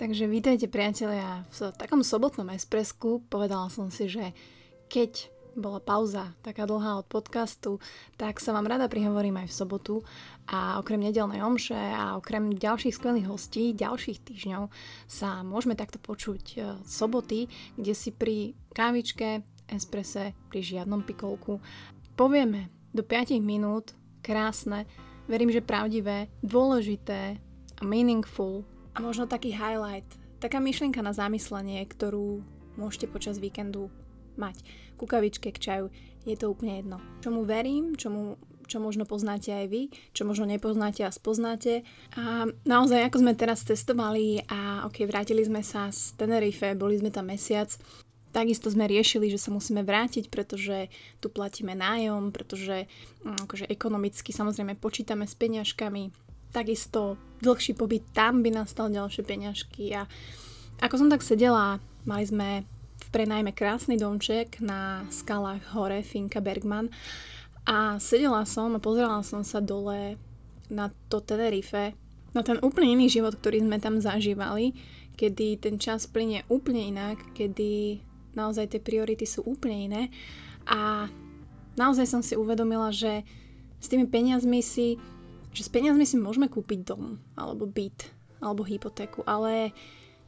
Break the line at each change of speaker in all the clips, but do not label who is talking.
Takže vítajte priatelia v takom sobotnom espresku. Povedala som si, že keď bola pauza taká dlhá od podcastu, tak sa vám rada prihovorím aj v sobotu a okrem nedelnej omše a okrem ďalších skvelých hostí, ďalších týždňov sa môžeme takto počuť e, soboty, kde si pri kávičke, esprese, pri žiadnom pikolku povieme do 5 minút krásne, verím, že pravdivé, dôležité a meaningful a možno taký highlight, taká myšlienka na zamyslenie, ktorú môžete počas víkendu mať. Kukavičke k čaju, je to úplne jedno. Čomu verím, čomu čo možno poznáte aj vy, čo možno nepoznáte a spoznáte. A naozaj, ako sme teraz cestovali a ok, vrátili sme sa z Tenerife, boli sme tam mesiac, takisto sme riešili, že sa musíme vrátiť, pretože tu platíme nájom, pretože mm, akože ekonomicky samozrejme počítame s peňažkami, takisto dlhší pobyt tam by nastal ďalšie peňažky. A ako som tak sedela, mali sme v prenajme krásny domček na skalách hore Finka Bergman. A sedela som a pozerala som sa dole na to Tenerife, na ten úplne iný život, ktorý sme tam zažívali, kedy ten čas plynie úplne inak, kedy naozaj tie priority sú úplne iné. A naozaj som si uvedomila, že s tými peniazmi si že s peniazmi si môžeme kúpiť dom, alebo byt, alebo hypotéku, ale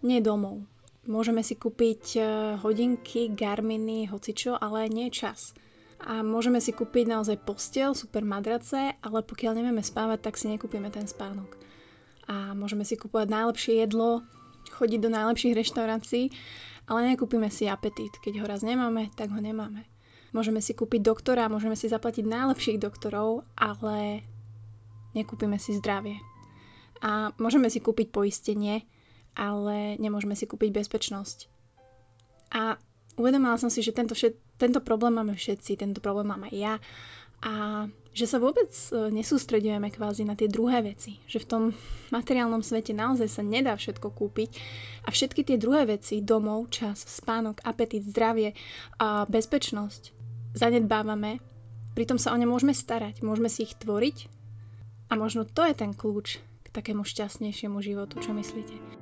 nie domov. Môžeme si kúpiť e, hodinky, garminy, hocičo, ale nie čas. A môžeme si kúpiť naozaj postel, super madrace, ale pokiaľ nevieme spávať, tak si nekúpime ten spánok. A môžeme si kúpovať najlepšie jedlo, chodiť do najlepších reštaurácií, ale nekúpime si apetít. Keď ho raz nemáme, tak ho nemáme. Môžeme si kúpiť doktora, môžeme si zaplatiť najlepších doktorov, ale nekúpime si zdravie. A môžeme si kúpiť poistenie, ale nemôžeme si kúpiť bezpečnosť. A uvedomila som si, že tento, všet, tento problém máme všetci, tento problém mám aj ja a že sa vôbec e, nesústredujeme kvázi na tie druhé veci. Že v tom materiálnom svete naozaj sa nedá všetko kúpiť a všetky tie druhé veci, domov, čas, spánok, apetit, zdravie a bezpečnosť zanedbávame, pritom sa o ne môžeme starať, môžeme si ich tvoriť a možno to je ten kľúč k takému šťastnejšiemu životu, čo myslíte?